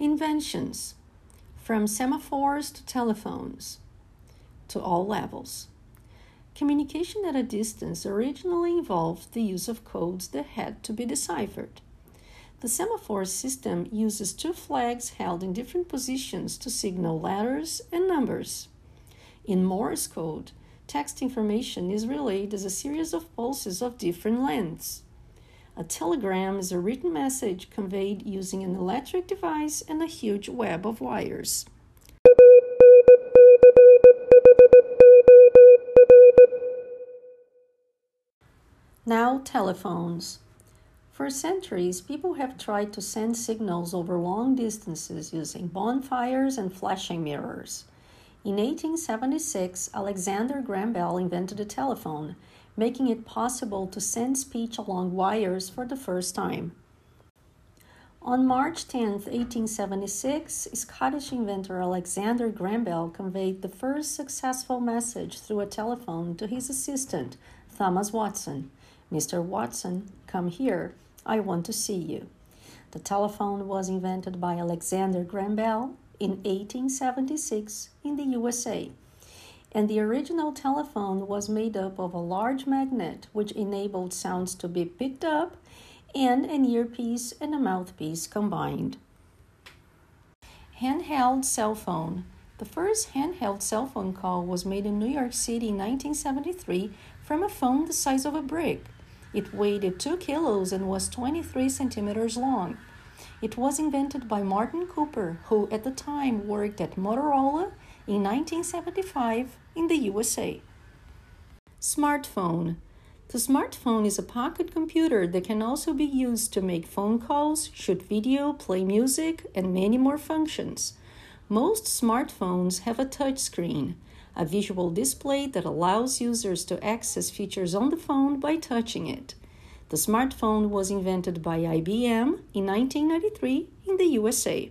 Inventions from semaphores to telephones to all levels. Communication at a distance originally involved the use of codes that had to be deciphered. The semaphore system uses two flags held in different positions to signal letters and numbers. In Morse code, text information is relayed as a series of pulses of different lengths. A telegram is a written message conveyed using an electric device and a huge web of wires. Now, telephones. For centuries, people have tried to send signals over long distances using bonfires and flashing mirrors. In 1876, Alexander Graham Bell invented the telephone, making it possible to send speech along wires for the first time. On March 10, 1876, Scottish inventor Alexander Graham Bell conveyed the first successful message through a telephone to his assistant, Thomas Watson. Mr. Watson, come here. I want to see you. The telephone was invented by Alexander Graham Bell in 1876 in the USA. And the original telephone was made up of a large magnet which enabled sounds to be picked up and an earpiece and a mouthpiece combined. Handheld cell phone. The first handheld cell phone call was made in New York City in 1973 from a phone the size of a brick. It weighed 2 kilos and was 23 centimeters long. It was invented by Martin Cooper, who at the time worked at Motorola in 1975 in the USA. Smartphone. The smartphone is a pocket computer that can also be used to make phone calls, shoot video, play music, and many more functions. Most smartphones have a touchscreen a visual display that allows users to access features on the phone by touching it. The smartphone was invented by IBM in 1993 in the USA.